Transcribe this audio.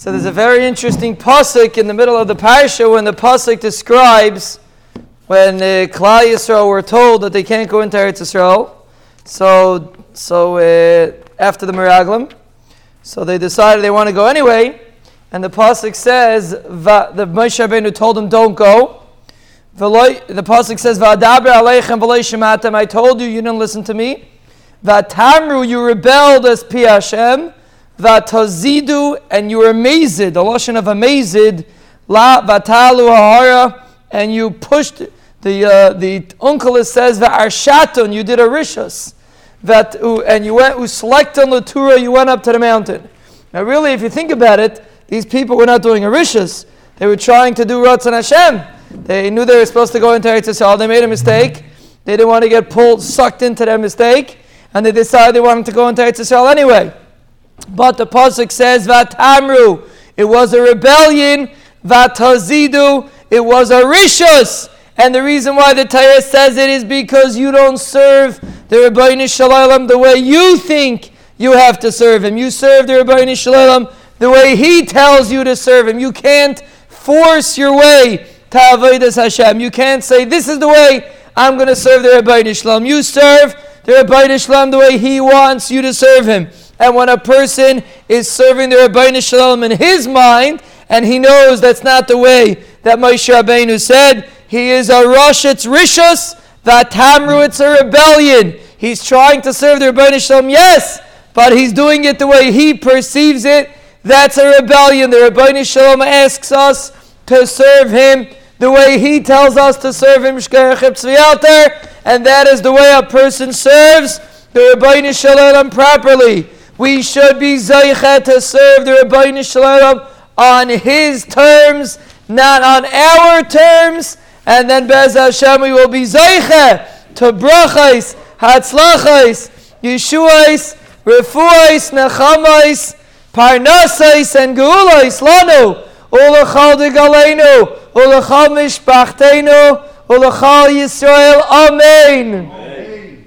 So there's a very interesting pasuk in the middle of the parsha when the pasuk describes when uh, Klal Yisrael were told that they can't go into Eretz Yisrael. So, so uh, after the Miraglim, so they decided they want to go anyway. And the pasuk says the Moshe Rabbeinu told them don't go. The pasuk says aleichem I told you, you didn't listen to me. Va'tamru, you rebelled as pi Hashem. Va'tazidu, and you were amazed. The lashon of amazed. La va'talu and you pushed. The uh, the Onkelos says va'arshatun, you did a rishus. That and you went uslektan latura, you went up to the mountain. Now, really, if you think about it, these people were not doing a rishus. They were trying to do Ratzon Hashem. They knew they were supposed to go into Eretz Yisrael. They made a mistake. They didn't want to get pulled, sucked into their mistake, and they decided they wanted to go into Eretz Yisrael anyway. But the pasuk says vatamru. It was a rebellion. Vatazidu. It was a rishus. And the reason why the Torah says it is because you don't serve the Ribbono Shel Olam the way you think you have to serve him. You serve the Ribbono Shel Olam the way he tells you to serve him. You can't force your way to Avodas Hashem. You can't say, this is the way I'm going to serve the Ribbono Shel Olam. You serve the Ribbono Shel Olam the way he wants you to serve him. And when a person is serving the Ribbono Shel Olam in his mind, and he knows that's not the way that Moshe Rabbeinu said, he is a rush, it's that tamru, it's a rebellion. He's trying to serve the Ribbono Shel Olam, yes, but he's doing it the way he perceives it. That's a rebellion. The Ribbono Shel Olam asks us to serve him the way he tells us to serve him, and that is the way a person serves the Ribbono Shel Olam properly. We should be zaycha to serve the Ribbono Shel Olam on his terms, not on our terms and then Bez Hashem we will be Zeiche to Brachais, Hatzlachais, Yeshuais, Refuais, Nechamais, Parnasais, and Geulais, Lanu, Ulachal de Galenu, Ulachal Mishpachtenu, Ulachal Yisrael, Amen.